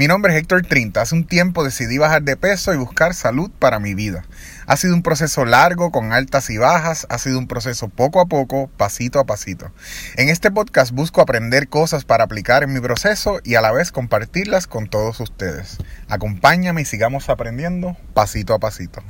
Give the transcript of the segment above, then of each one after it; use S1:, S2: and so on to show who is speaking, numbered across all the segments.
S1: Mi nombre es Héctor Trinta. Hace un tiempo decidí bajar de peso y buscar salud para mi vida. Ha sido un proceso largo, con altas y bajas. Ha sido un proceso poco a poco, pasito a pasito. En este podcast busco aprender cosas para aplicar en mi proceso y a la vez compartirlas con todos ustedes. Acompáñame y sigamos aprendiendo pasito a pasito.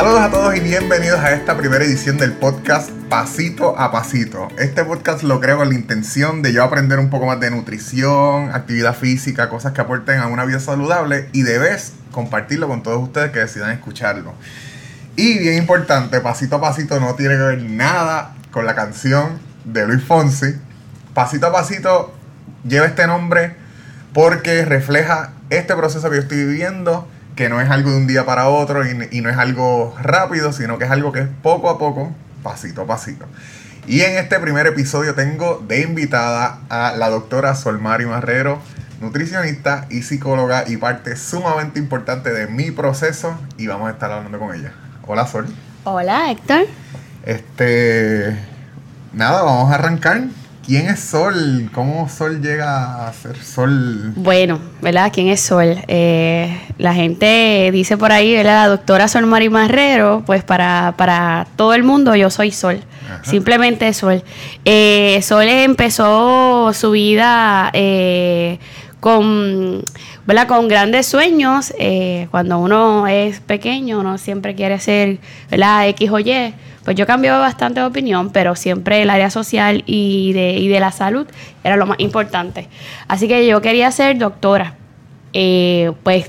S1: Saludos a todos y bienvenidos a esta primera edición del podcast Pasito a Pasito. Este podcast lo creo con la intención de yo aprender un poco más de nutrición, actividad física, cosas que aporten a una vida saludable y de vez compartirlo con todos ustedes que decidan escucharlo. Y bien importante, Pasito a Pasito no tiene que ver nada con la canción de Luis Fonsi. Pasito a Pasito lleva este nombre porque refleja este proceso que yo estoy viviendo que no es algo de un día para otro y, no es algo rápido, sino que es algo que es poco a poco, pasito a pasito. Y en este primer episodio tengo de invitada a la doctora Solmari Marrero, nutricionista y psicóloga y parte sumamente importante de mi proceso y vamos a estar hablando con ella. Hola Sol.
S2: Hola Héctor.
S1: Este, nada, vamos a arrancar. ¿Quién es Sol? ¿Cómo Sol llega a ser Sol?
S2: Bueno, ¿verdad? ¿Quién es Sol? Eh, la gente dice por ahí, ¿verdad? La doctora Sol Mari Marrero, pues para, para todo el mundo yo soy Sol. Simplemente Sol. Eh, Sol empezó su vida eh, con, ¿verdad? con grandes sueños. cuando uno es pequeño, uno siempre quiere ser ¿verdad? X o Y pues yo cambié bastante de opinión, pero siempre el área social y de, y de la salud era lo más importante. Así que yo quería ser doctora. Eh, pues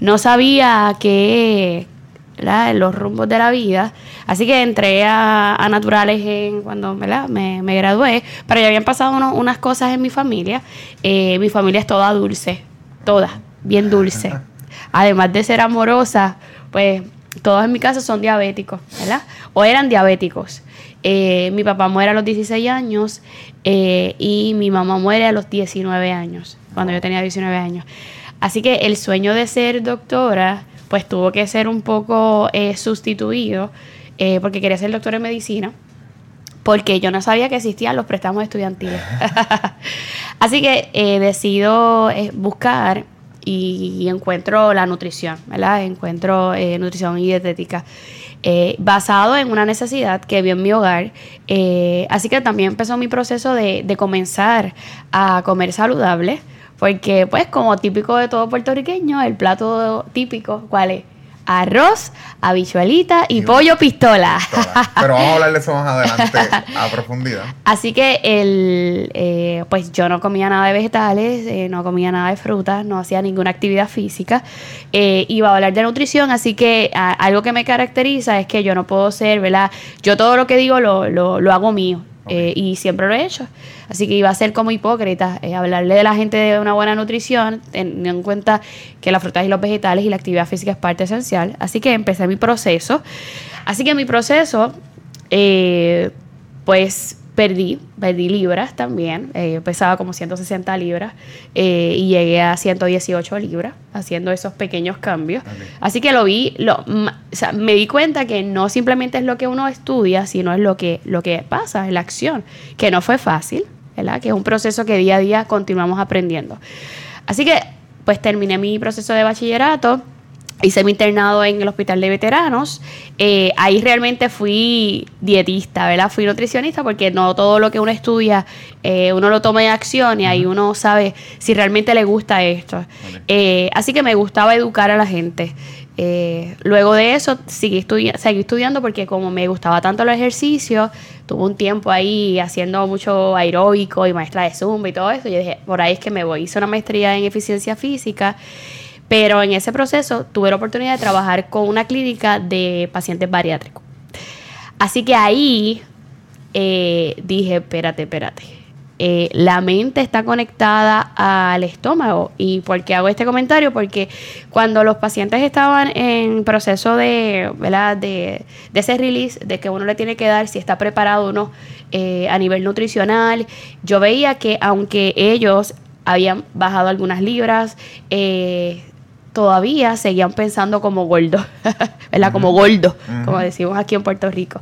S2: no sabía que los rumbos de la vida. Así que entré a, naturales en, cuando Me, me, gradué, pero ya habían pasado unas cosas en mi familia. Eh, mi familia es toda dulce, toda, bien dulce. Además de ser amorosa, pues todos en mi casa son diabéticos, ¿verdad? O eran diabéticos. Eh, mi papá muere a los 16 años eh, y mi mamá muere a los 19 años, cuando yo tenía 19 años. Así que el sueño de ser doctora, pues tuvo que ser un poco eh, sustituido, porque quería ser doctora en medicina, porque yo no sabía que existían los préstamos estudiantiles. Así que decido buscar y, encuentro la nutrición, ¿verdad? Encuentro eh, nutrición y dietética. Eh, basado en una necesidad que vi en mi hogar. Eh, así que también empezó mi proceso de, de, comenzar a comer saludable, porque pues como típico de todo puertorriqueño, el plato típico, ¿cuál es? Arroz, habichuelita y, pollo pistola.
S1: Pero vamos a hablar de eso más adelante a profundidad.
S2: Así que el, eh, pues yo no comía nada de vegetales, eh, no comía nada de frutas, no hacía ninguna actividad física. Eh, iba a hablar de nutrición, así que algo que me caracteriza es que yo no puedo ser, ¿verdad? Yo todo lo que digo lo, lo, lo hago mío. Eh, y siempre lo he hecho. Así que iba a ser como hipócrita eh, hablarle de la gente de una buena nutrición, teniendo en cuenta que las frutas y los vegetales y la actividad física es parte esencial. Así que empecé mi proceso. Así que mi proceso, eh, pues perdí, perdí libras también, eh, pesaba como 160 libras eh, y llegué a 118 libras haciendo esos pequeños cambios. Así que lo vi, lo, me di cuenta que no simplemente es lo que uno estudia, sino es lo que, lo que pasa, es la acción, que no fue fácil, ¿verdad? que es un proceso que día a día continuamos aprendiendo. Así que pues terminé mi proceso de bachillerato hice mi internado en el hospital de veteranos. Eh, ahí realmente fui dietista, ¿verdad? Fui nutricionista porque no todo lo que uno estudia, eh, uno lo toma en acción y ahí uno sabe si realmente le gusta esto. Eh, así que me gustaba educar a la gente. Luego de eso seguí, seguí estudiando porque como me gustaba tanto el ejercicio, tuve un tiempo ahí haciendo mucho aeróbico y maestra de Zumba y todo eso. Y dije, por ahí es que me voy. Hice una maestría en eficiencia física. Pero en ese proceso tuve la oportunidad de trabajar con una clínica de pacientes bariátricos. Así que ahí eh, dije, espérate, espérate. Eh, la mente está conectada al estómago. ¿Y por qué hago este comentario? Porque cuando los pacientes estaban en proceso de, ¿verdad? de, de ese release, de que uno le tiene que dar si está preparado o no eh, a nivel nutricional, yo veía que aunque ellos habían bajado algunas libras, todavía seguían pensando como ¿verdad? Como gordos, como decimos aquí en Puerto Rico.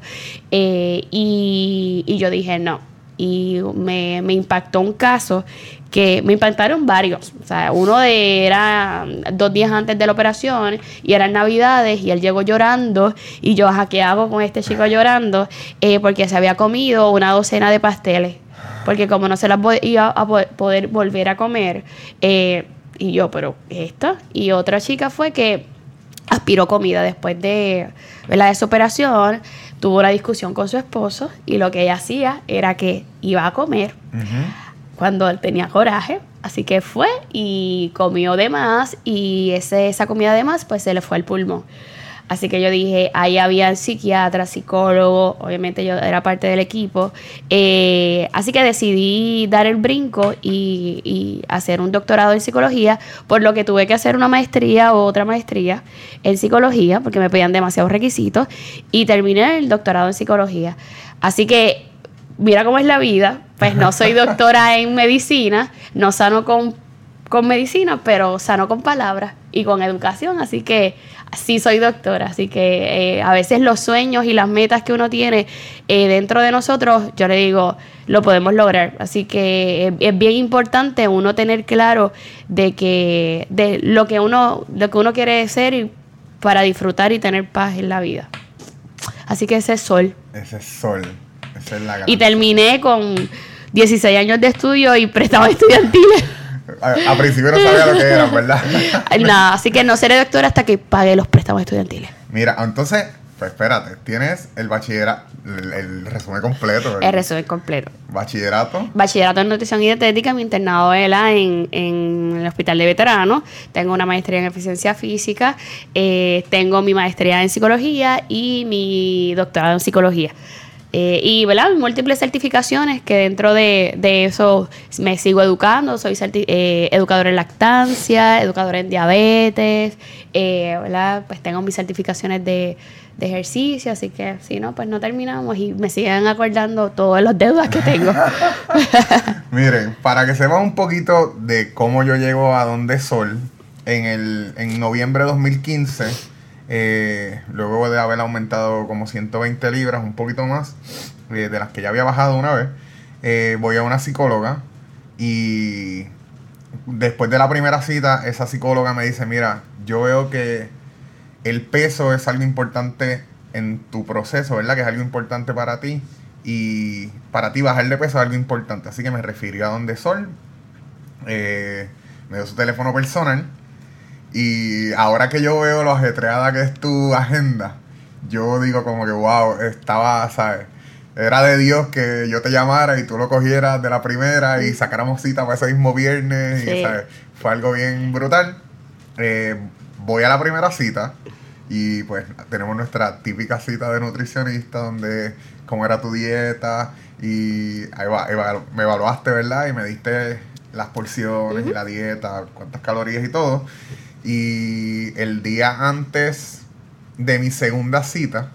S2: Eh, y, y, yo dije, no. Y me, me, impactó un caso que me impactaron varios. O sea, uno de era dos días antes de la operación y eran navidades y él llegó llorando y yo, ¿qué hago con este chico llorando? Eh, porque se había comido una docena de pasteles. Porque como no se las iba a poder volver a comer, eh, y yo, pero ¿esto? Y otra chica fue que aspiró comida después de, la de operación, tuvo una discusión con su esposo y lo que ella hacía era que iba a comer cuando él tenía coraje, así que fue y comió de más y ese, esa comida de más pues se le fue al pulmón. Así que yo dije, ahí había psiquiatras, psicólogos, obviamente yo era parte del equipo. Eh, así que decidí dar el brinco y, hacer un doctorado en psicología, por lo que tuve que hacer una maestría o otra maestría en psicología, porque me pedían demasiados requisitos, y terminé el doctorado en psicología. Así que, mira cómo es la vida, pues no soy doctora en medicina, no sano con, con medicina, pero sano con palabras y con educación, así que sí soy doctora, así que eh, a veces los sueños y las metas que uno tiene eh, dentro de nosotros, yo le digo, lo podemos lograr. Así que es bien importante uno tener claro de que de lo que uno lo que uno quiere ser para disfrutar y tener paz en la vida. Así que ese es sol.
S1: Ese es sol. Esa es la
S2: y terminé con 16 años de estudio y préstamos estudiantiles.
S1: A, principio no sabía lo que era, ¿verdad?
S2: no, así que no seré doctora hasta que pague los préstamos estudiantiles.
S1: Mira, entonces, pues espérate, tienes el bachillerato, el, resumen completo.
S2: ¿verdad? El resumen completo.
S1: Bachillerato.
S2: Bachillerato en nutrición y dietética, mi internado era en, en el hospital de veteranos. Tengo una maestría en eficiencia física, eh, tengo mi maestría en psicología y mi doctorado en psicología. Eh, y ¿verdad? múltiples certificaciones que dentro de, eso me sigo educando. Soy eh, educadora en lactancia, educadora en diabetes, eh, ¿verdad? pues tengo mis certificaciones de, ejercicio, así que si no, pues no terminamos y me siguen acordando todas las deudas que tengo.
S1: Miren, para que sepan un poquito de cómo yo llego a Donde Sol, en, el, en noviembre de 2015 eh, luego de haber aumentado como 120 libras, un poquito más, eh, de las que ya había bajado una vez, eh, voy a una psicóloga y después de la primera cita, esa psicóloga me dice, mira, yo veo que el peso es algo importante en tu proceso, ¿verdad? Que es algo importante para ti. Y para ti bajar de peso es algo importante. Así que me refirió a Donde Sol. me dio su teléfono personal y ahora que yo veo lo ajetreada que es tu agenda, yo digo como que, wow, estaba, ¿sabes? Era de Dios que yo te llamara y tú lo cogieras de la primera y sacáramos cita para ese mismo viernes. Y, ¿sabes? Fue algo bien brutal. Eh, voy a la primera cita y pues tenemos nuestra típica cita de nutricionista donde cómo era tu dieta y me evaluaste, ¿verdad? Y me diste las porciones y la dieta, cuántas calorías y todo. Y el día antes de mi segunda cita,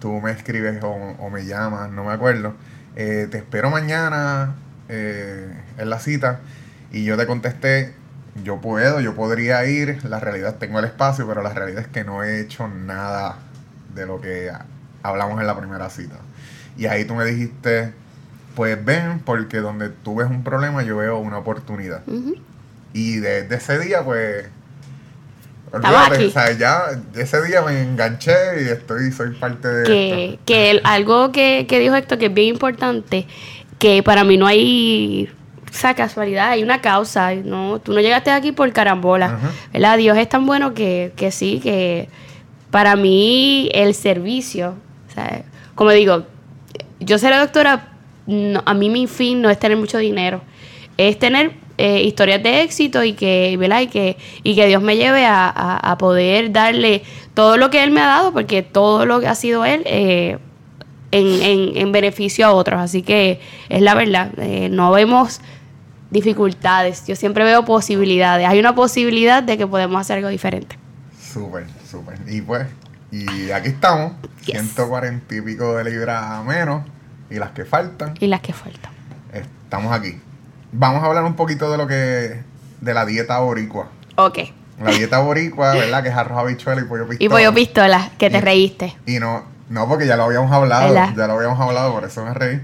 S1: tú me escribes o, me llamas, no me acuerdo. Eh, te espero mañana eh, en la cita. Y yo te contesté, yo puedo, yo podría ir. La realidad tengo el espacio, pero la realidad es que no he hecho nada de lo que hablamos en la primera cita. Y ahí tú me dijiste, pues ven, porque donde tú ves un problema, yo veo una oportunidad. Y desde ese día, pues
S2: o
S1: sea, ya ese día me enganché y estoy, soy parte de
S2: que, Que algo que, dijo esto que es bien importante, que para mí no hay esa casualidad, hay una causa, no, tú no llegaste aquí por carambola, ¿verdad? Dios es tan bueno que, que sí, que para mí el servicio, como digo, yo seré doctora, a mí mi fin no es tener mucho dinero, es tener eh, historias de éxito y que, ¿verdad? Y que, y que Dios me lleve a, poder darle todo lo que Él me ha dado, porque todo lo que ha sido Él eh, en, beneficio a otros. Así que es la verdad, eh, no vemos dificultades, yo siempre veo posibilidades. Hay una posibilidad de que podemos hacer algo diferente.
S1: Súper, súper. Y pues, y aquí estamos, 140 y pico de libras menos, y las que faltan.
S2: Y las que faltan.
S1: Estamos aquí. Vamos a hablar un poquito de lo que. de la dieta boricua.
S2: Ok.
S1: La dieta boricua, ¿verdad? Que es arroz, habichuela y pollo pistola.
S2: Y pollo pistola, que te
S1: Y-
S2: reíste.
S1: Y no, no, porque ya lo habíamos hablado,
S2: ¿Verdad?
S1: ya lo habíamos hablado, por eso me reí.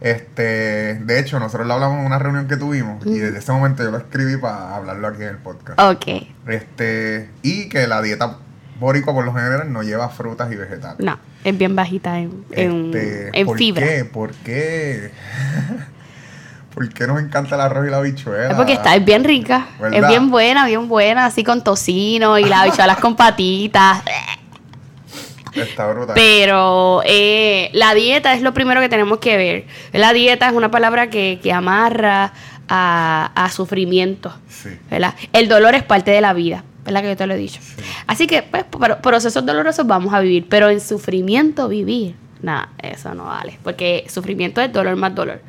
S1: Este, de hecho, nosotros lo hablamos en una reunión que tuvimos y desde ese momento yo lo escribí para hablarlo aquí en el podcast.
S2: Ok.
S1: Este, y que la dieta boricua por lo general no lleva frutas y vegetales.
S2: No, es bien bajita en, en,
S1: Este,
S2: en
S1: ¿por
S2: fibra.
S1: Qué? ¿Por qué? ¿Por qué nos encanta el arroz y la habichuela?
S2: Es porque está es bien rica,
S1: ¿Verdad?
S2: es bien buena, bien buena, así con tocino y las habichuelas con patitas.
S1: Está brutal.
S2: Pero eh, la dieta es lo primero que tenemos que ver. La dieta es una palabra que, que amarra a, a sufrimiento.
S1: Sí.
S2: ¿verdad? El dolor es parte de la vida, ¿verdad? Que yo te lo he dicho. Así que, pues, procesos dolorosos vamos a vivir, pero en sufrimiento vivir, nada, eso no vale, porque sufrimiento es dolor más dolor.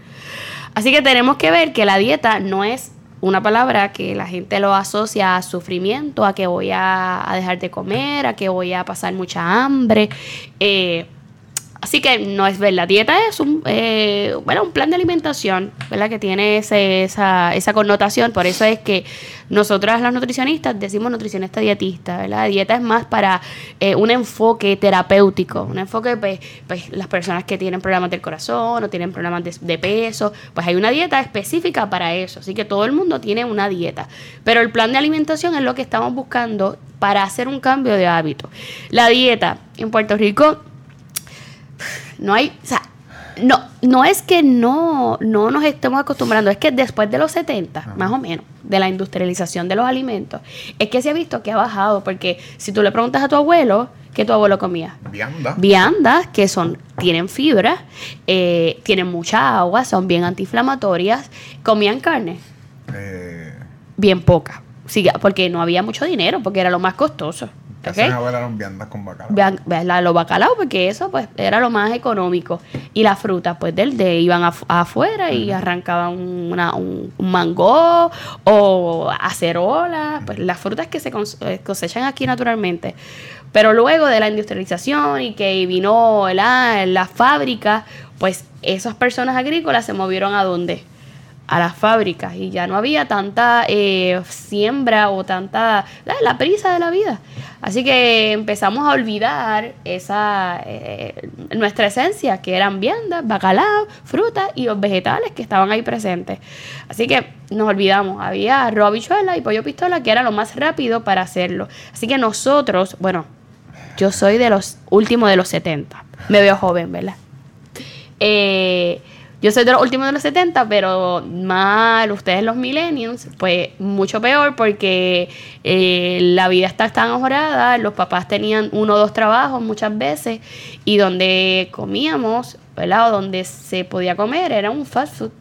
S2: Así que tenemos que ver que la dieta no es una palabra que la gente lo asocia a sufrimiento, a que voy a, dejar de comer, a que voy a pasar mucha hambre. eh, Así que no es verdad. Dieta es un, eh, bueno, un plan de alimentación, ¿verdad? Que tiene ese- esa, esa connotación. Por eso es que nosotras las nutricionistas decimos nutricionista dietista, ¿verdad? Dieta es más para eh, un enfoque terapéutico, un enfoque, pues, pues, las personas que tienen problemas del corazón o tienen problemas de, de peso, pues hay una dieta específica para eso. Así que todo el mundo tiene una dieta. Pero el plan de alimentación es lo que estamos buscando para hacer un cambio de hábito. La dieta en Puerto Rico no hay, o sea, no, no es que no, no nos estemos acostumbrando, es que después de los 70, más o menos, de la industrialización de los alimentos, es que se ha visto que ha bajado, porque si tú le preguntas a tu abuelo, ¿qué tu abuelo comía?
S1: Vianda.
S2: Viandas que son, tienen fibra, eh, tienen mucha agua, son bien antiinflamatorias, comían carne,
S1: Eh,
S2: bien poca, sí, porque no había mucho dinero, porque era lo más costoso.
S1: Casi
S2: ¿ok?
S1: mi abuela eran viandas con bacalao.
S2: Vean, vean la- los bacalaos, porque eso pues era lo más económico. Y las frutas, pues del de iban af- afuera y arrancaban una- un, un mango o acerola, pues las frutas que se eh, cosechan aquí naturalmente. Pero luego de la industrialización y que vino la, la fábrica, pues esas personas agrícolas se movieron a dónde? A las fábricas y ya no había tanta eh, siembra o tanta la, prisa de la vida. Así que empezamos a olvidar esa eh, nuestra esencia, que eran viandas, bacalao, frutas y los vegetales que estaban ahí presentes. Así que nos olvidamos, había arroz, y pollo pistola, que era lo más rápido para hacerlo. Así que nosotros, bueno, yo soy de los últimos de los 70. Me veo joven, ¿verdad? Eh, yo soy de los últimos de los 70, pero mal, ustedes los millennials, pues mucho peor porque eh, la vida está tan mejorada, los papás tenían uno o dos trabajos muchas veces y donde comíamos, ¿verdad? O donde se podía comer era un fast food.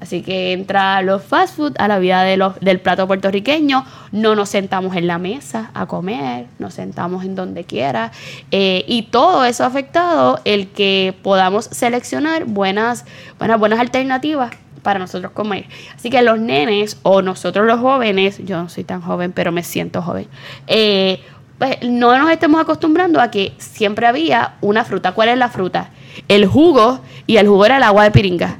S2: Así que entra los fast food a la vida de los, del plato puertorriqueño. No nos sentamos en la mesa a comer, nos sentamos en donde quiera. eh, y todo eso ha afectado el que podamos seleccionar buenas, buenas, buenas alternativas para nosotros comer. Así que los nenes o nosotros los jóvenes, yo no soy tan joven, pero me siento joven, eh, pues no nos estemos acostumbrando a que siempre había una fruta. ¿Cuál es la fruta? El jugo y el jugo era el agua de piringa.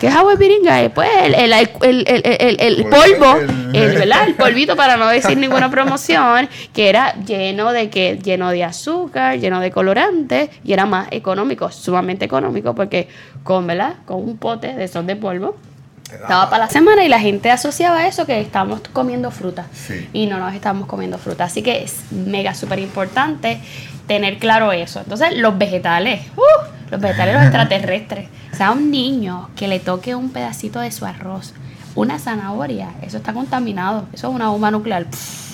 S2: ¿Qué es agua de piringa? Eh, Pues el, el, el, el, polvo,
S1: El-
S2: el, ¿verdad? El polvito para no decir ninguna promoción, que era lleno de que lleno de azúcar, lleno de colorantes y era más económico, sumamente económico porque con, ¿verdad? Con un pote de esos de polvo estaba para la semana y la gente asociaba eso que estábamos comiendo fruta
S1: Sí.
S2: y no nos estamos comiendo fruta. Así que es mega súper importante tener claro eso. Entonces, los vegetales, ¡uh! los vegetales, los extraterrestres. O sea, a un niño que le toque un pedacito de su arroz, una zanahoria, eso está contaminado. Eso es una bomba nuclear. Pff.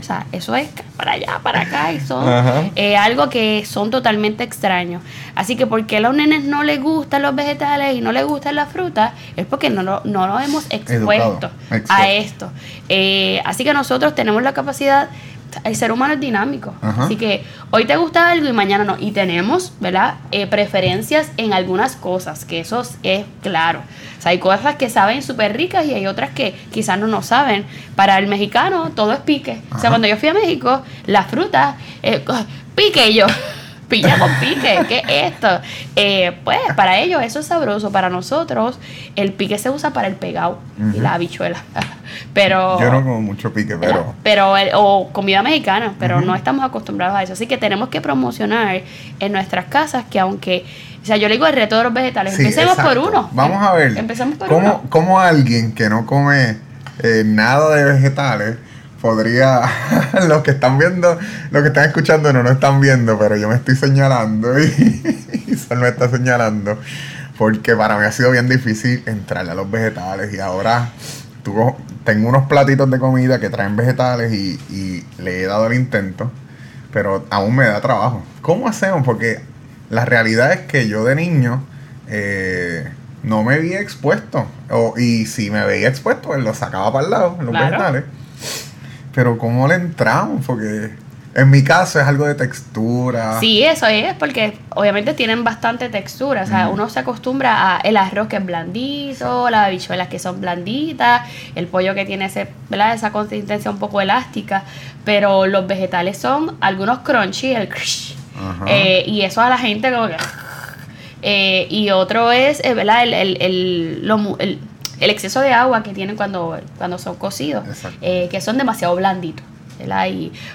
S2: O sea, eso es para allá, para acá, y son eh, algo que son totalmente extraños. Así que porque a los nenes no les gustan los vegetales y no les gustan las frutas, es porque no, lo- no nos hemos expuesto a esto. Eh, así que nosotros tenemos la capacidad, el ser humano es dinámico.
S1: Ajá.
S2: Así que hoy te gusta algo y mañana no. Y tenemos, ¿verdad? Eh, preferencias en algunas cosas, que eso es claro. O sea, hay cosas que saben súper ricas y hay otras que quizás no nos saben. Para el mexicano todo es pique. O sea, cuando yo fui a México, la fruta, eh, pique yo. Piña con pique, ¿qué es esto? Eh, pues para ellos eso es sabroso, para nosotros el pique se usa para el pegado y la habichuela. pero
S1: Yo no como mucho pique, pero...
S2: Pero, o comida mexicana, pero no estamos acostumbrados a eso. Así que tenemos que promocionar en nuestras casas que aunque... O sea, yo le digo el reto de los vegetales. Empecemos por uno.
S1: Vamos a ver.
S2: Empecemos por
S1: ¿Cómo,
S2: uno.
S1: ¿Cómo alguien que no come eh, nada de vegetales podría, los que están viendo, los que están escuchando no lo están viendo, pero yo me estoy señalando y, y Sol me está señalando, porque para mí ha sido bien difícil entrarle a los vegetales y ahora tú, tengo unos platitos de comida que traen vegetales y, y le he dado el intento, pero aún me da trabajo. ¿Cómo hacemos? Porque la realidad es que yo de niño... Eh, no me veía expuesto. O, y si me veía expuesto, pues lo sacaba para el lado, los
S2: Claro.
S1: vegetales. Pero ¿cómo le entramos? Porque en mi caso es algo de textura.
S2: Sí, eso es, porque obviamente tienen bastante textura. O sea, uno se acostumbra a el arroz que es blandito, las habichuelas que son blanditas, el pollo que tiene ese, ¿verdad? esa consistencia un poco elástica. Pero los vegetales son algunos crunchy, el crush. Eh, y eso a la gente como que... Eh, y otro es, eh, ¿verdad? El, el, el, lo el- el exceso de agua que tienen cuando, cuando son cocidos, eh, que son demasiado blanditos.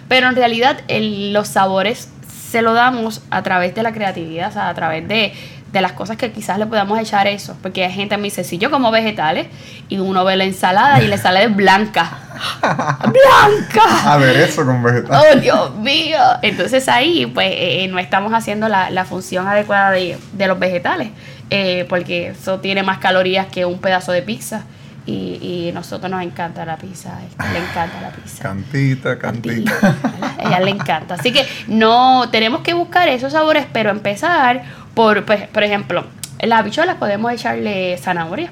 S2: pero en realidad el- los sabores se lo damos a través de la creatividad, o sea, a través de, de las cosas que quizás le podamos echar eso. Porque hay gente muy sencillo como vegetales y uno ve la ensalada y la ensalada es blanca. ¡Blanca!
S1: Aderezo con vegetales.
S2: ¡Oh, Dios mío! Entonces ahí, pues, eh, eh, no estamos haciendo la, la función adecuada de, de los vegetales, eh, porque eso tiene más calorías que un pedazo de pizza. Y, y nosotros nos encanta la pizza, le encanta la pizza.
S1: Cantita, cantita.
S2: A ella le encanta. Así que no tenemos que buscar esos sabores, pero empezar por, pues, por ejemplo, las habichuelas podemos echarle zanahoria.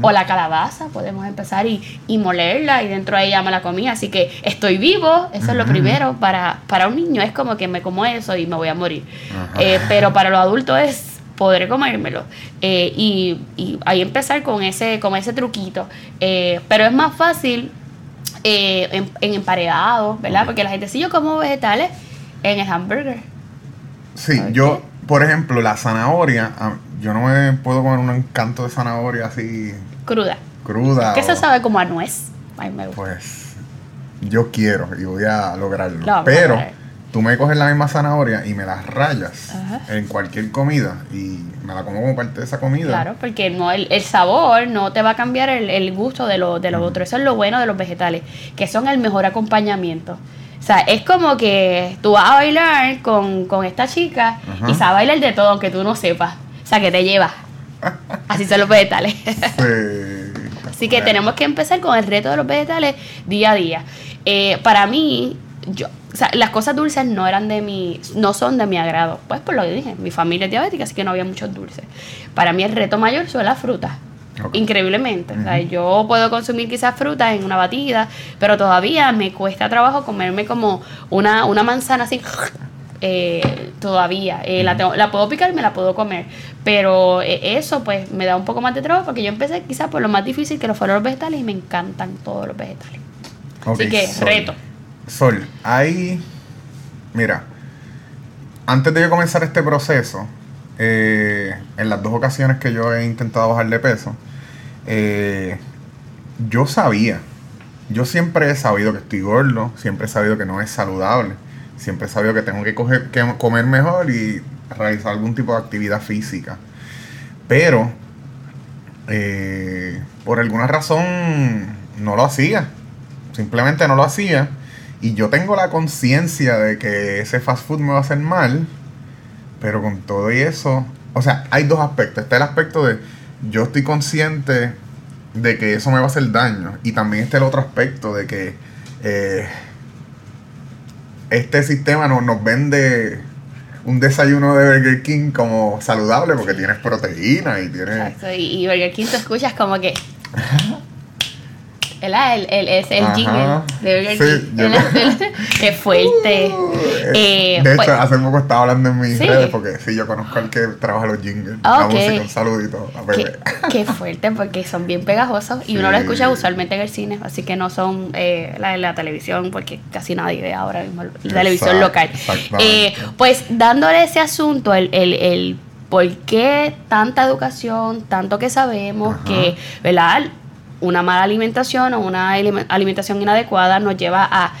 S2: O la calabaza, podemos empezar y, y molerla y dentro de ella me la comida. Así que estoy vivo, eso es lo primero. Para, para un niño es como que me como eso y me voy a morir. Eh, pero para los adultos es podré comérmelo. Eh, y, y ahí empezar con ese, con ese truquito. Eh, pero es más fácil eh, en, en ¿verdad? Porque la gente, si yo como vegetales en el hamburger.
S1: Sí, yo, por ejemplo, la zanahoria, ah, yo no me puedo comer un encanto de zanahoria así
S2: Cruda.
S1: cruda.
S2: Que
S1: o-
S2: se sabe como a nuez. Ay, me gusta.
S1: Pues yo quiero y voy a lograrlo.
S2: Lo vamos a
S1: Pero. Tú me coges la misma zanahoria y me la rayas
S2: Ajá.
S1: en cualquier comida y me la como como parte de esa comida.
S2: Claro, porque no el, el sabor no te va a cambiar el, el gusto de lo, de lo otro. Eso es lo bueno de los vegetales, que son el mejor acompañamiento. O sea, es como que tú vas a bailar con, con esta chica
S1: Ajá.
S2: y sabe bailar de todo, aunque tú no sepas. O sea, que te lleva. Así son los vegetales.
S1: Pues,
S2: Así que tenemos que empezar con el reto de los vegetales día a día. Eh, para mí, yo, o sea, las cosas dulces no eran de mi, no son de mi agrado. Pues por lo que dije, mi familia es diabética, así que no había muchos dulces. Para mí el reto mayor son las frutas. Increíblemente. O sea, yo puedo consumir quizás frutas en una batida, pero todavía me cuesta trabajo comerme como una, una manzana así. eh, todavía. Eh, la, tengo- la puedo picar, me la puedo comer. Pero eh, eso pues me da un poco más de trabajo porque yo empecé quizás por lo más difícil que lo fueron los vegetales y me encantan todos los vegetales. Así que, reto.
S1: Sol, hay. Mira, antes de yo comenzar este proceso, eh, en las dos ocasiones que yo he intentado bajar de peso, eh, yo sabía, yo siempre he sabido que estoy gordo, siempre he sabido que no es saludable, siempre he sabido que tengo que, coger, que comer mejor y realizar algún tipo de actividad física. Pero, eh, por alguna razón, no lo hacía. Simplemente no lo hacía. Y yo tengo la conciencia de que ese fast food me va a hacer mal. Pero con todo y eso. O sea, hay dos aspectos. Está el aspecto de yo estoy consciente de que eso me va a hacer daño. Y también está el otro aspecto de que eh, este sistema no- nos vende un desayuno de Burger King como saludable porque tienes proteína y tienes...
S2: Exacto. Y, y Burger King te escuchas como que. El, el, el, es el
S1: Ajá.
S2: jingle de Burger
S1: Sí,
S2: King.
S1: yo-
S2: Qué fuerte. Eh,
S1: de
S2: pues-
S1: hecho, hace poco estaba hablando en mis
S2: Sí.
S1: redes porque sí, yo conozco al que trabaja los jingles. La música, un saludito a Pepe.
S2: qué fuerte, porque son bien pegajosos y uno
S1: Sí.
S2: lo escucha usualmente en el cine, así que no son eh, la, la televisión, porque casi nadie ve ahora mismo la televisión local. Eh, pues dándole ese asunto, el, el, el por qué tanta educación, tanto que sabemos
S1: Ajá.
S2: que, ¿verdad? Una mala alimentación o una alime- alimentación inadecuada nos lleva a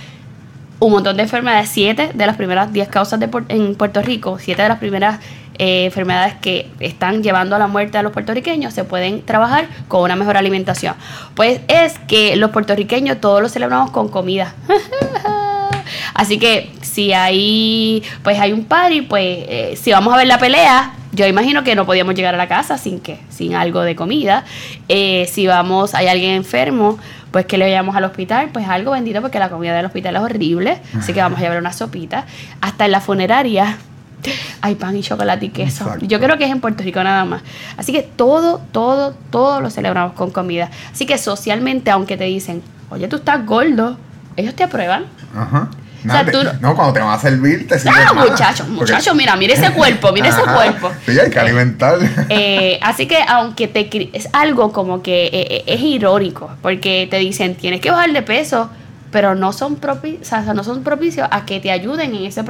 S2: un montón de enfermedades, siete de las primeras 10 causas de en Puerto Rico, siete de las primeras eh, enfermedades que están llevando a la muerte a los puertorriqueños se pueden trabajar con una mejor alimentación. Pues es que los puertorriqueños todos lo celebramos con comida. Así que si hay, pues hay un party, pues eh, si vamos a ver la pelea, yo imagino que no podíamos llegar a la casa sin que, sin algo de comida. Eh, si vamos, hay alguien enfermo, pues que le vayamos al hospital, pues algo bendito porque la comida del hospital es horrible, así que vamos a llevar una sopita. Hasta en la funeraria hay pan y chocolate y queso.
S1: Exacto.
S2: Yo creo que es en Puerto Rico nada más. Así que todo, todo, todo lo celebramos con comida. Así que socialmente, aunque te dicen, oye, tú estás gordo, ellos te aprueban.
S1: Ajá.
S2: O sea,
S1: Nada,
S2: tú
S1: te-
S2: no-
S1: no, cuando te van a servir, te sirven
S2: Ah,
S1: más.
S2: muchacho,
S1: Porque-
S2: muchacho, mira, mira ese cuerpo, mira ese cuerpo.
S1: Sí, hay que alimentar.
S2: Eh, así que aunque te es algo como que eh, eh, es irónico, porque te dicen tienes que bajar de peso, pero no son propi- o sea, no son propicios a que te ayuden en ese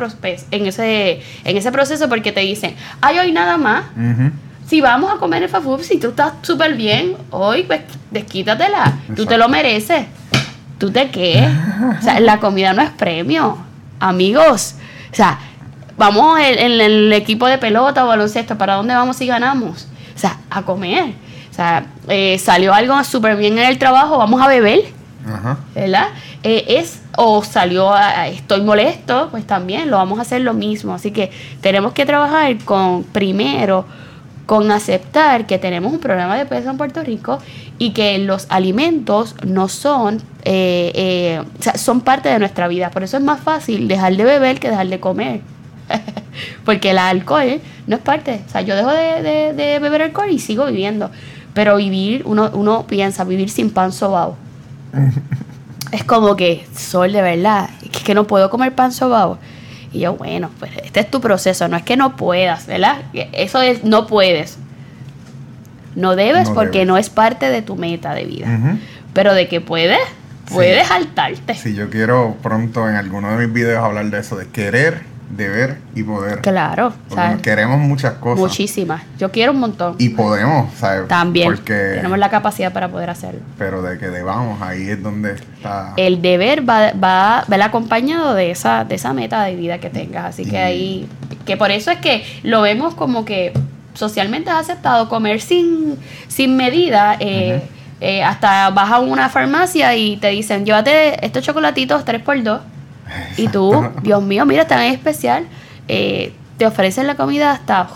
S2: en ese en ese proceso porque te dicen, "Ay, hoy nada más, si vamos a comer el fast food, si tú estás súper bien, hoy pues desquítatela, tú te lo mereces. ¿Tú te qué? O sea, la comida no es premio, amigos. O sea, vamos en, en el equipo de pelota o baloncesto, ¿para dónde vamos si ganamos? O sea, a comer. O sea, eh, salió algo súper bien en el trabajo, vamos a beber.
S1: Ajá.
S2: ¿verdad? Eh, es, o salió a, estoy molesto, pues también lo vamos a hacer lo mismo. Así que tenemos que trabajar con, primero, con aceptar que tenemos un problema de peso en Puerto Rico y que los alimentos no son, eh, eh, o sea, son parte de nuestra vida. Por eso es más fácil dejar de beber que dejar de comer. Porque el alcohol no es parte. O sea, yo dejo de, de- de beber alcohol y sigo viviendo. Pero vivir, uno, uno piensa, vivir sin pan sobao. es como que, Sol, de verdad, es que no puedo comer pan sobao. Y yo, bueno, pues este es tu proceso, no es que no puedas, ¿verdad? Eso es, no puedes. No debes
S1: No
S2: porque
S1: debes.
S2: no es parte de tu meta de vida. Pero de que puedes,
S1: Sí.
S2: puedes saltarte.
S1: Sí, yo quiero pronto en alguno de mis videos hablar de eso, de querer, deber y poder.
S2: Claro,
S1: queremos muchas cosas.
S2: muchísimas. Yo quiero un montón.
S1: Y podemos, ¿sabes?
S2: También
S1: Porque,
S2: tenemos la capacidad para poder hacerlo.
S1: Pero de que debamos, ahí es donde está.
S2: El deber va, va, va acompañado de esa, de esa meta de vida que tengas. Así que ahí, que por eso es que lo vemos como que socialmente es aceptado comer sin, sin medida. eh, eh, hasta vas a una farmacia y te dicen, llévate estos chocolatitos 3x2. Y tú, Dios mío, mira, en especial. eh, te ofrecen la comida hasta...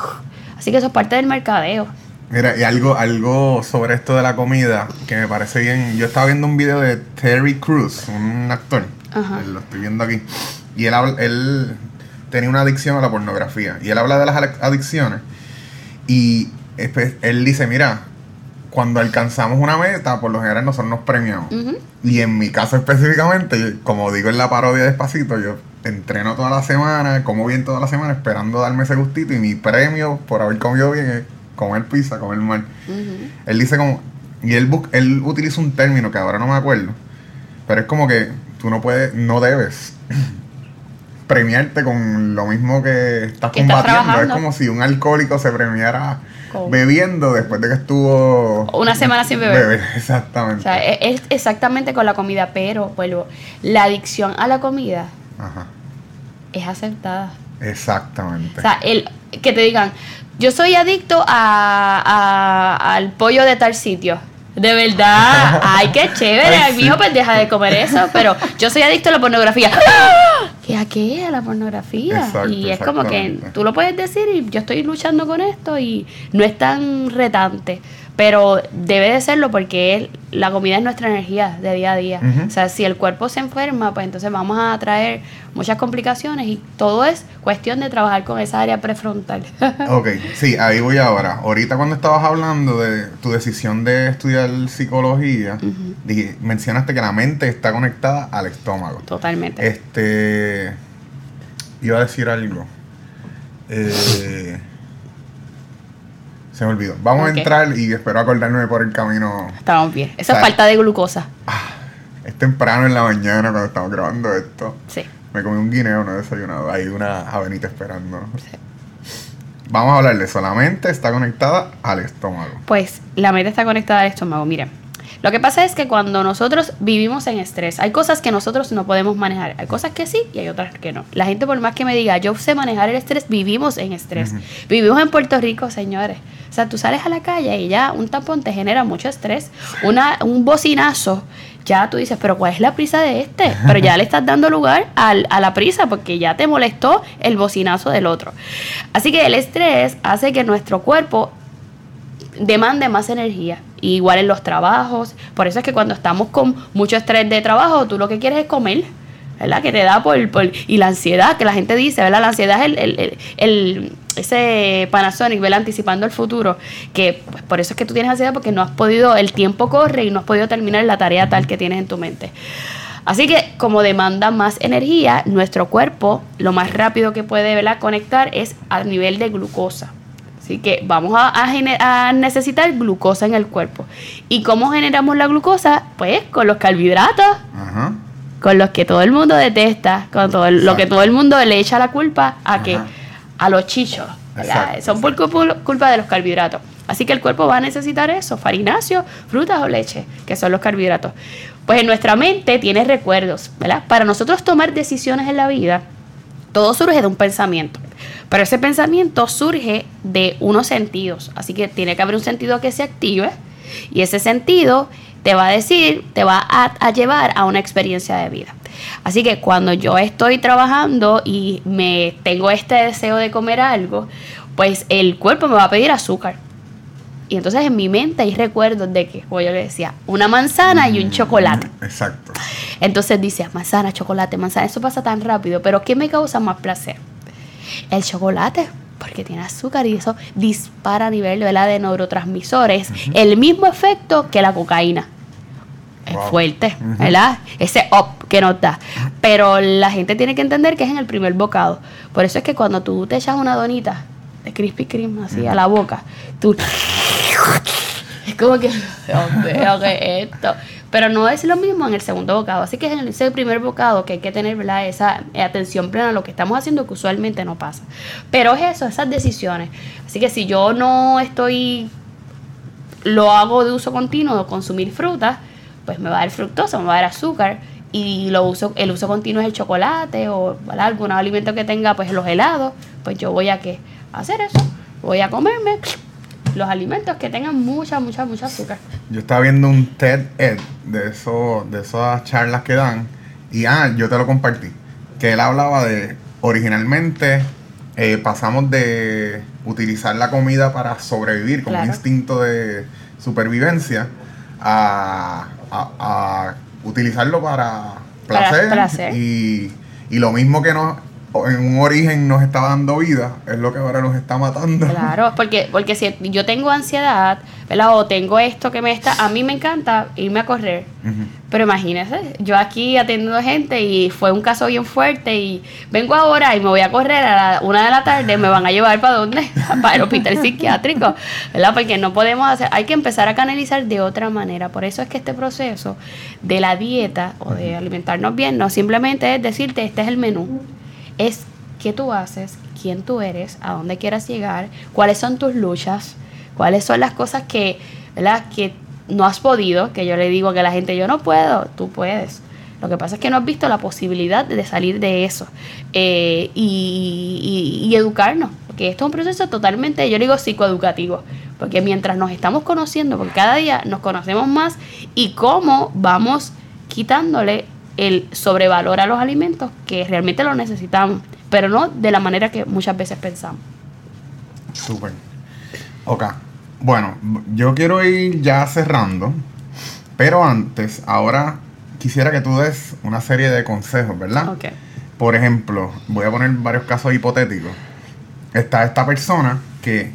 S2: Así que eso es parte del mercadeo.
S1: Mira, y algo, algo sobre esto de la comida que me parece bien. Yo estaba viendo un video de Terry Crews, un actor.
S2: Ajá.
S1: Lo estoy viendo aquí. Y él, habla- él tenía una adicción a la pornografía. Y él habla de las adicciones. Y él dice, mira, cuando alcanzamos una meta, por lo general nosotros nos premiamos.
S2: Ujú.
S1: Y en mi caso específicamente, como digo en la parodia despacito, yo entreno toda la semana, como bien toda la semana, esperando darme ese gustito. Y mi premio por haber comido bien es comer pizza, comer mal. Él dice como. Y él, él utiliza un término que ahora no me acuerdo. Pero es como que tú no puedes, no debes premiarte con lo mismo que estás
S2: Que estás
S1: combatiendo. es como si un alcohólico se premiara bebiendo después de que estuvo.
S2: Una semana sin beber.
S1: exactamente.
S2: O sea, e- es exactamente con la comida, pero vuelvo, la adicción a la comida
S1: Ajá.
S2: es aceptada.
S1: Exactamente.
S2: O sea, el, que te digan, yo soy adicto a, a- al pollo de tal sitio. De verdad, ay, qué chévere,
S1: Ay,
S2: ay,
S1: sí.
S2: mijo, pues deja de comer eso, pero yo soy adicto a la pornografía. ¿Y a qué? A la pornografía.
S1: Exacto,
S2: y es como que tú lo puedes decir y yo estoy luchando con esto y no es tan retante. Pero debe de serlo porque es, la comida es nuestra energía de día a día. O sea, si el cuerpo se enferma, pues entonces vamos a traer muchas complicaciones y todo es cuestión de trabajar con esa área prefrontal.
S1: Ok, sí, ahí voy ahora. Ahorita cuando estabas hablando de tu decisión de estudiar psicología, dije- mencionaste que la mente está conectada al estómago.
S2: Totalmente.
S1: Este. Iba a decir algo. Eh, se me olvidó. Vamos a entrar y espero acordarme por el camino.
S2: Estamos bien. Eso es
S1: Vale.
S2: falta de glucosa.
S1: Es temprano en la mañana cuando estamos grabando esto.
S2: Sí.
S1: Me comí un guineo, no he desayunado. Hay una avenita esperando. Vamos a hablar de eso. La mente está conectada al estómago.
S2: Pues la mente está conectada al estómago. Miren, lo que pasa es que cuando nosotros vivimos en estrés, hay cosas que nosotros no podemos manejar. Hay cosas que sí y hay otras que no. La gente, por más que me diga, yo sé manejar el estrés, vivimos en estrés. Vivimos en Puerto Rico, señores. O sea, tú sales a la calle y ya un tapón te genera mucho estrés. Una, un bocinazo, ya tú dices, pero ¿cuál es la prisa de este? Pero ya le estás dando lugar al- a la prisa porque ya te molestó el bocinazo del otro. Así que el estrés hace que nuestro cuerpo demande más energía. Igual en los trabajos. Por eso es que cuando estamos con mucho estrés de trabajo, tú lo que quieres es comer. ¿Verdad? Que te da por, por- Y la ansiedad, que la gente dice, ¿verdad? La ansiedad es el, el- el- el- ese Panasonic, ¿verdad? Anticipando el futuro. Que pues, por eso es que tú tienes ansiedad porque no has podido, el tiempo corre y no has podido terminar la tarea tal que tienes en tu mente. Así que como demanda más energía, nuestro cuerpo lo más rápido que puede ¿verdad? conectar es a nivel de glucosa. Así que vamos a, a gener- a necesitar glucosa en el cuerpo. ¿Y cómo generamos la glucosa? Pues con los carbohidratos,
S1: Ajá.
S2: con los que todo el mundo detesta, con todo el- lo que todo el mundo le echa la culpa a que a los chichos. Son por culpa, culpa de los carbohidratos. Así que el cuerpo va a necesitar eso, farináceos, frutas o leche, que son los carbohidratos. Pues en nuestra mente tiene recuerdos, ¿verdad? Para nosotros tomar decisiones en la vida, todo surge de un pensamiento. Pero ese pensamiento surge de unos sentidos. Así que tiene que haber un sentido que se active. Y ese sentido te va a decir, te va a, a llevar a una experiencia de vida. Así que cuando yo estoy trabajando y me tengo este deseo de comer algo, pues el cuerpo me va a pedir azúcar. Y entonces en mi mente hay recuerdos de que, como yo le decía, una manzana y un chocolate.
S1: Exacto.
S2: Entonces dice, manzana, chocolate, manzana, eso pasa tan rápido, pero ¿qué me causa más placer? El chocolate, porque tiene azúcar y eso dispara a nivel ¿verdad? de neurotransmisores el mismo efecto que la cocaína. Es fuerte. ¿verdad? Ese up que nos da. Pero la gente tiene que entender que es en el primer bocado. Por eso es que cuando tú te echas una donita de Krispy Kreme así a la boca, tú es como que, ¿qué es esto? Pero no es lo mismo en el segundo bocado. Así que es en ese primer bocado que hay que tener esa eh, atención plena a lo que estamos haciendo, que usualmente no pasa. Pero es eso, esas decisiones. Así que si yo no estoy, lo hago de uso continuo, consumir frutas, pues me va a dar fructosa, me va a dar azúcar. Y lo uso, el uso continuo es el chocolate o algún alimento que tenga pues los helados, pues yo voy a qué? A hacer eso. Voy a comerme los alimentos que tengan mucha, mucha, mucha azúcar.
S1: Yo estaba viendo un TED Ed de, eso, de esas charlas que dan. Y ah, yo te lo compartí. Que él hablaba de originalmente eh, pasamos de utilizar la comida para sobrevivir como un instinto de supervivencia a, a- a utilizarlo para placer. Y, y lo mismo que nos, en un origen nos estaba dando vida, es lo que ahora nos está matando.
S2: Claro, porque, porque si yo tengo ansiedad, ¿verdad? O tengo esto que me está, a mí me encanta irme a correr. Pero imagínese, yo aquí atendiendo gente y fue un caso bien fuerte y vengo ahora y me voy a correr a la una de la tarde, me van a llevar para dónde? para el hospital psiquiátrico, ¿verdad? Porque no podemos hacer, hay que empezar a canalizar de otra manera. Por eso es que este proceso de la dieta o de alimentarnos bien no simplemente es decirte este es el menú, es qué tú haces, quién tú eres, a dónde quieras llegar, cuáles son tus luchas, cuáles son las cosas que, ¿verdad? que no has podido, que yo le digo que la gente, yo no puedo, tú puedes. Lo que pasa es que no has visto la posibilidad de salir de eso eh, y, y- y educarnos, porque esto es un proceso totalmente, yo digo psicoeducativo, porque mientras nos estamos conociendo, porque cada día nos conocemos más y cómo vamos quitándole el sobrevalor a los alimentos que realmente lo necesitamos, pero no de la manera que muchas veces pensamos.
S1: Súper. Ok. Bueno, yo quiero ir ya cerrando, pero antes, ahora quisiera que tú des una serie de consejos, ¿verdad?
S2: Ok.
S1: Por ejemplo, voy a poner varios casos hipotéticos. Está esta persona que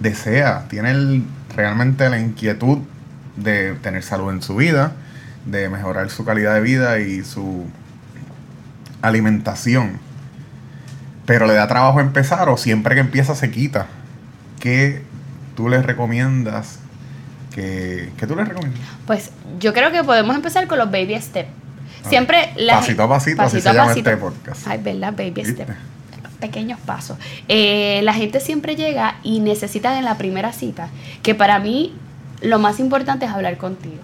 S1: desea, tiene el- realmente la inquietud de tener salud en su vida, de mejorar su calidad de vida y su alimentación. Pero le da trabajo empezar o siempre que empieza se quita. ¿Qué tú les recomiendas? ¿Qué, qué tú les recomiendas?
S2: Pues yo creo que podemos empezar con los baby steps. Siempre la
S1: Pasito a pasito, así se llama este podcast.
S2: Ay, ¿verdad? Baby
S1: ¿Viste?
S2: step. Pequeños pasos. Eh, la gente siempre llega y necesita en la primera cita, que para mí lo más importante es hablar contigo.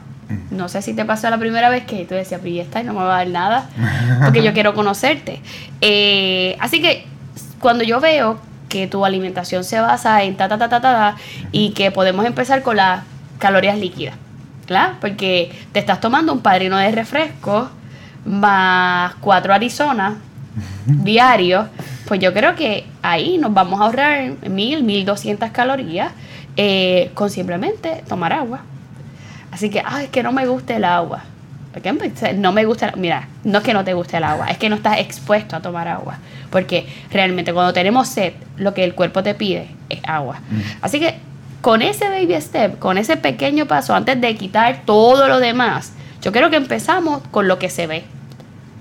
S2: No sé si te pasó la primera vez que tú decías, pero y esta no me va a dar nada, porque yo quiero conocerte. Eh, así que cuando yo veo que tu alimentación se basa en ta, ta, ta, ta, ta, ta, y que podemos empezar con las calorías líquidas, ¿claro? Porque te estás tomando un padrino de refresco más cuatro Arizona diarios, pues yo creo que ahí nos vamos a ahorrar mil, mil doscientas calorías eh, con simplemente tomar agua. Así que, ay, es que no me gusta el agua. No me gusta, mira, no es que no te guste el agua, es que no estás expuesto a tomar agua. Porque realmente cuando tenemos sed, lo que el cuerpo te pide es agua. Así que con ese baby step, con ese pequeño paso, antes de quitar todo lo demás, yo creo que empezamos con lo que se ve.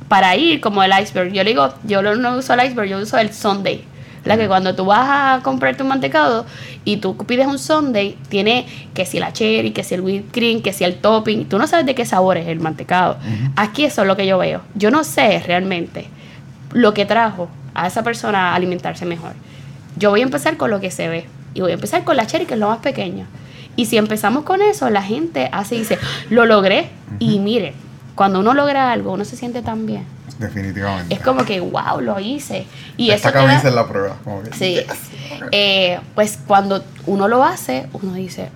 S2: Para ir como el iceberg. Yo le digo, yo no no uso el iceberg, yo uso el Sunday. La que cuando tú vas a comprar tu mantecado y tú pides un Sunday, tiene que si la cherry, que si el whipped cream, que si el topping, tú no sabes de qué sabor es el mantecado. Aquí eso es lo que yo veo. Yo no sé realmente lo que trajo a esa persona a alimentarse mejor. Yo voy a empezar con lo que se ve. Y voy a empezar con la cherry, que es lo más pequeño. Y si empezamos con eso, la gente hace y dice, lo logré. Y mire, cuando uno logra algo, uno se siente tan bien.
S1: Definitivamente.
S2: Es como que, wow, lo hice. Y
S1: Esta
S2: eso te da-
S1: camisa es la prueba. como que,
S2: Sí.
S1: yes.
S2: Eh, pues cuando uno lo hace, uno dice,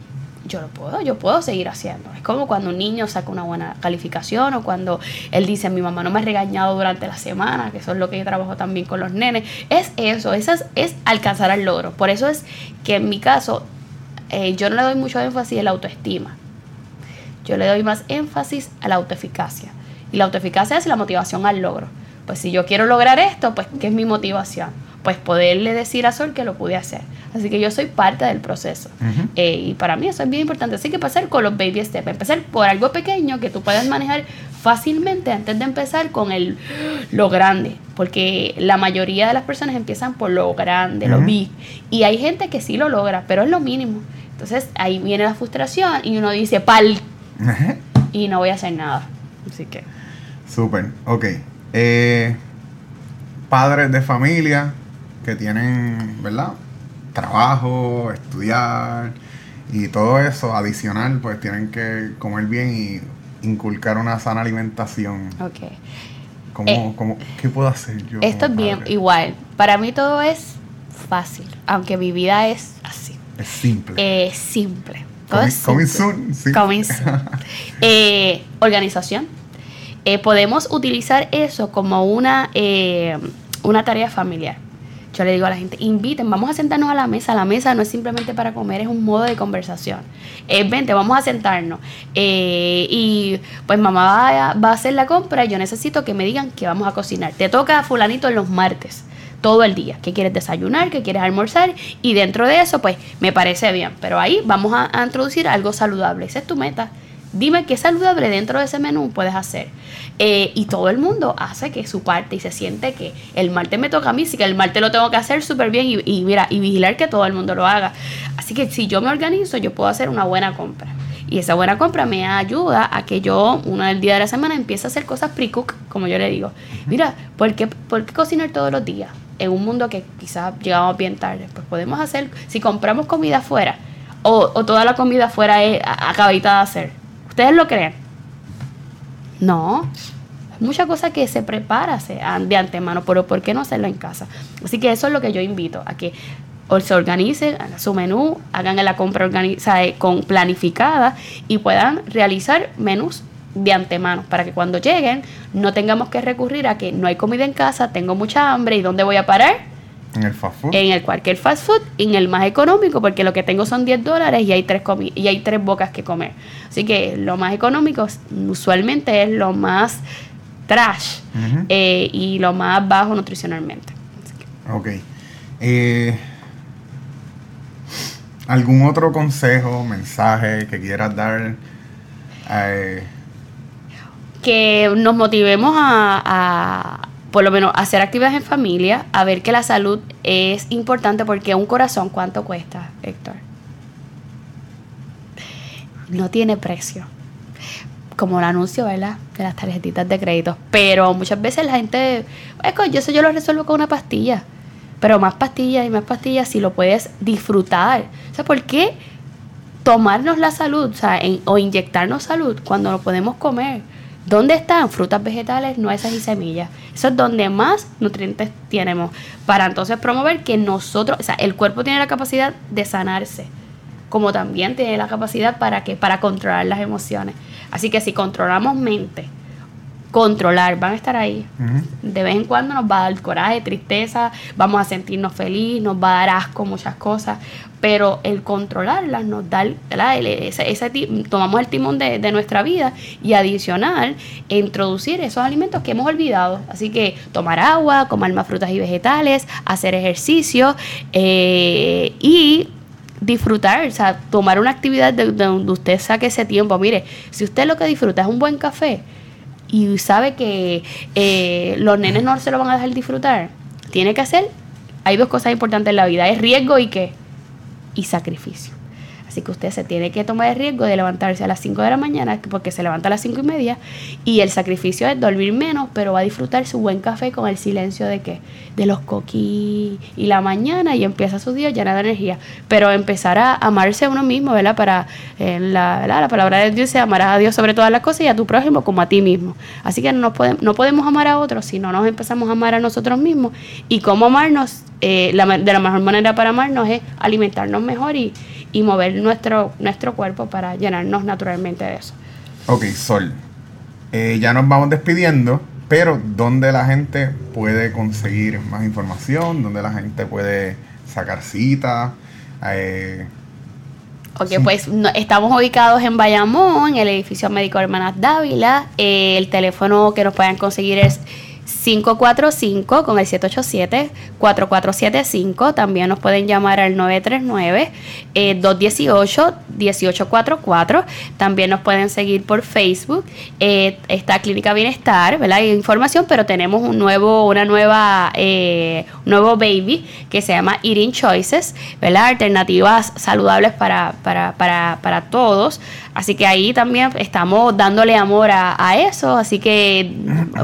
S2: yo lo puedo, yo puedo seguir haciendo. Es como cuando un niño saca una buena calificación o cuando él dice, mi mamá no me ha regañado durante la semana, que eso es lo que yo trabajo también con los nenes. Es eso, eso es, es alcanzar al logro. Por eso es que en mi caso, eh, yo no le doy mucho énfasis en la autoestima. Yo le doy más énfasis a la autoeficacia. Y la autoeficacia es la motivación al logro. Pues si yo quiero lograr esto, pues ¿qué es mi motivación? Pues poderle decir a Sol que lo pude hacer. Así que yo soy parte del proceso. Eh, y para mí eso es bien importante. Así que pasar con los baby steps. Empezar por algo pequeño que tú puedas manejar fácilmente antes de empezar con el lo grande. Porque la mayoría de las personas empiezan por lo grande, lo
S1: Ujú.
S2: big. Y hay gente que sí lo logra, pero es lo mínimo. Entonces ahí viene la frustración y uno dice, pal, y no voy a hacer nada. Así que...
S1: Súper, ok. Eh, padres de familia que tienen, ¿verdad? Trabajo, estudiar y todo eso adicional, pues tienen que comer bien y inculcar una sana alimentación.
S2: Ok.
S1: ¿Cómo,
S2: Eh,
S1: cómo- ¿Qué puedo hacer yo?
S2: Esto es bien igual. Para mí todo es fácil, aunque mi vida es así.
S1: Es simple.
S2: Eh, simple. Todo
S1: Coming-
S2: es
S1: coming
S2: simple.
S1: soon, sí.
S2: Coming soon. Eh, organización. Eh, podemos utilizar eso como una, eh, una tarea familiar. Yo le digo a la gente, inviten, vamos a sentarnos a la mesa. La mesa no es simplemente para comer, es un modo de conversación. Eh, vente, vamos a sentarnos. Eh, y pues mamá va a, a hacer la compra y yo necesito que me digan que vamos a cocinar. Te toca fulanito en los martes, todo el día. ¿Qué quieres desayunar? ¿Qué quieres almorzar? Y dentro de eso, pues me parece bien. Pero ahí vamos a, a introducir algo saludable. Esa es tu meta. Dime qué saludable dentro de ese menú puedes hacer. Eh, y todo el mundo hace que su parte y se siente que el martes me toca a mí, sí que el martes lo tengo que hacer súper bien y, y mira, y vigilar que todo el mundo lo haga. Así que si yo me organizo, yo puedo hacer una buena compra. Y esa buena compra me ayuda a que yo, uno del día de la semana, empiece a hacer cosas pre-cook, como yo le digo. Mira, ¿por qué, ¿por qué cocinar todos los días? En un mundo que quizás llegamos bien tarde. Pues podemos hacer, si compramos comida afuera, o, o toda la comida afuera es acabadita de hacer. ¿Ustedes lo creen? No. Mucha cosa que se prepara de antemano, pero ¿por qué no hacerlo en casa? Así que eso es lo que yo invito, a que o se organicen, hagan su menú, hagan la compra organizada, con planificada y puedan realizar menús de antemano para que cuando lleguen no tengamos que recurrir a que no hay comida en casa, tengo mucha hambre y ¿dónde voy a parar?
S1: En el fast food.
S2: En el cualquier fast food, en el más económico, porque lo que tengo son 10 dólares y hay tres comi y hay tres bocas que comer. Así que lo más económico usualmente es lo más trash eh, y lo más bajo nutricionalmente.
S1: Ok. Eh, ¿Algún otro consejo, mensaje que quieras dar? Eh,
S2: que nos motivemos a, a, por lo menos, hacer actividades en familia, a ver que la salud es importante porque un corazón, ¿cuánto cuesta, Héctor? No tiene precio. Como el anuncio, ¿verdad? De las tarjetitas de crédito. Pero muchas veces la gente, "Es que yo eso yo lo resuelvo con una pastilla. Pero más pastillas y más pastillas si lo puedes disfrutar. O sea, ¿por qué tomarnos la salud o, sea, en- o inyectarnos salud cuando lo podemos comer? ¿Dónde están? Frutas, vegetales, nueces y semillas. Eso es donde más nutrientes tenemos. Para entonces promover que nosotros, o sea, el cuerpo tiene la capacidad de sanarse, como también tiene la capacidad para que para controlar las emociones. Así que si controlamos mente, controlar, van a estar ahí. De vez en cuando nos va a dar coraje, tristeza, vamos a sentirnos feliz, nos va a dar asco muchas cosas, pero el controlarlas nos da, el- ese, ese tomamos el timón de, de nuestra vida y adicional introducir esos alimentos que hemos olvidado. Así que tomar agua, comer más frutas y vegetales, hacer ejercicio eh, y disfrutar, o sea, tomar una actividad de, de donde usted saque ese tiempo. Mire, si usted lo que disfruta es un buen café, y sabe que eh, los nenes no se lo van a dejar disfrutar, tiene que hacer, hay dos cosas importantes en la vida, es riesgo y qué, y sacrificio. Así que usted se tiene que tomar el riesgo de levantarse a las 5 de la mañana, porque se levanta a las 5 y media, y el sacrificio es dormir menos, pero va a disfrutar su buen café con el silencio de qué, de los coquí y la mañana, y empieza su día llena de energía. Pero empezar a amarse a uno mismo, ¿verdad? Para eh, la, ¿verdad? la palabra de Dios dice, amarás a Dios sobre todas las cosas y a tu prójimo como a ti mismo. Así que no, podemos, no podemos amar a otros si no nos empezamos a amar a nosotros mismos. Y cómo amarnos, eh, la de la mejor manera para amarnos es alimentarnos mejor y, y mover nuestro, nuestro cuerpo para llenarnos naturalmente de eso.
S1: Ok, Sol. Eh, ya nos vamos despidiendo, pero ¿dónde la gente puede conseguir más información? ¿Dónde la gente puede sacar cita? Eh,
S2: Ok, pues no- estamos ubicados en Bayamón, en el edificio médico Hermanas Dávila. Eh, el teléfono que nos puedan conseguir es 545 con el 787-4475. También nos pueden llamar al 939-218-1844. También nos pueden seguir por Facebook. Eh, está Clínica Bienestar, ¿verdad? Hay información, pero tenemos un nuevo, una nueva, eh, nuevo baby que se llama Eating Choices, ¿verdad? Alternativas saludables para todos. Así que ahí también estamos dándole amor a, a eso. Así que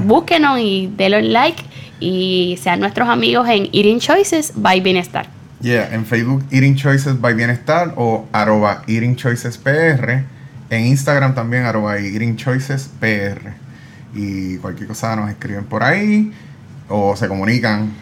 S2: búsquenos y denle like y sean nuestros amigos en Eating Choices by Bienestar.
S1: yeah, en Facebook Eating Choices by Bienestar o arroba Eating Choices PR. En Instagram también arroba Eating Choices PR. Y cualquier cosa nos escriben por ahí o se comunican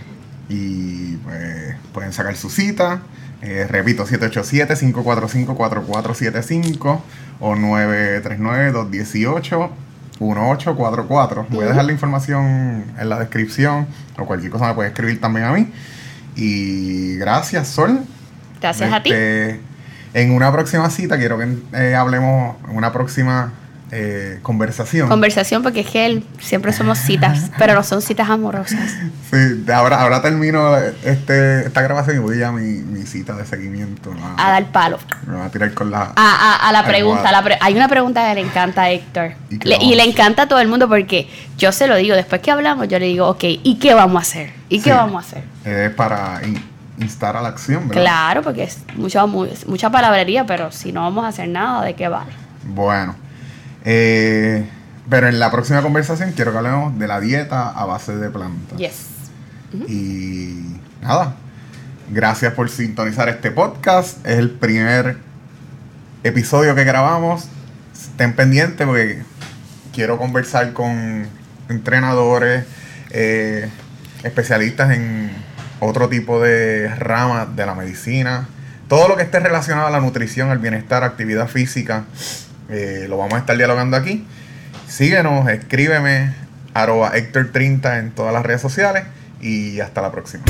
S1: y pues, pueden sacar su cita. Eh, repito, 787-545-4475 o 939-218-1844. Voy a dejar la información en la descripción o cualquier cosa me puede escribir también a mí. Y gracias, Sol.
S2: Gracias a ti.
S1: Este, En una próxima cita quiero que eh, hablemos en una próxima eh, conversación.
S2: Conversación, porque es que él, siempre somos citas, pero no son citas amorosas.
S1: Sí, ahora, ahora termino este, esta grabación y voy a mi, mi cita de seguimiento.
S2: A dar palo.
S1: Me va a tirar con la...
S2: A, a- a la pregunta, la pre- hay una pregunta que le encanta a Héctor.
S1: ¿Y
S2: Le- y encanta a todo el mundo porque yo se lo digo, después que hablamos, yo le digo, ok, ¿y qué vamos a hacer? ¿Y qué
S1: Sí.
S2: vamos a hacer?
S1: Es para in- instar a la acción, ¿verdad?
S2: Claro, porque es mucha, mu- mucha palabrería, pero si no vamos a hacer nada, ¿de qué vale?
S1: Bueno. Eh, pero en la próxima conversación quiero que hablemos de la dieta a base de plantas.
S2: Yes.
S1: Y nada, gracias por sintonizar este podcast. Es el primer episodio que grabamos. Estén pendientes porque quiero conversar con entrenadores, eh, especialistas en otro tipo de ramas de la medicina. Todo lo que esté relacionado a la nutrición, al bienestar, actividad física, eh, lo vamos a estar dialogando aquí. Síguenos, escríbeme, arroba Héctor30 en todas las redes sociales y hasta la próxima.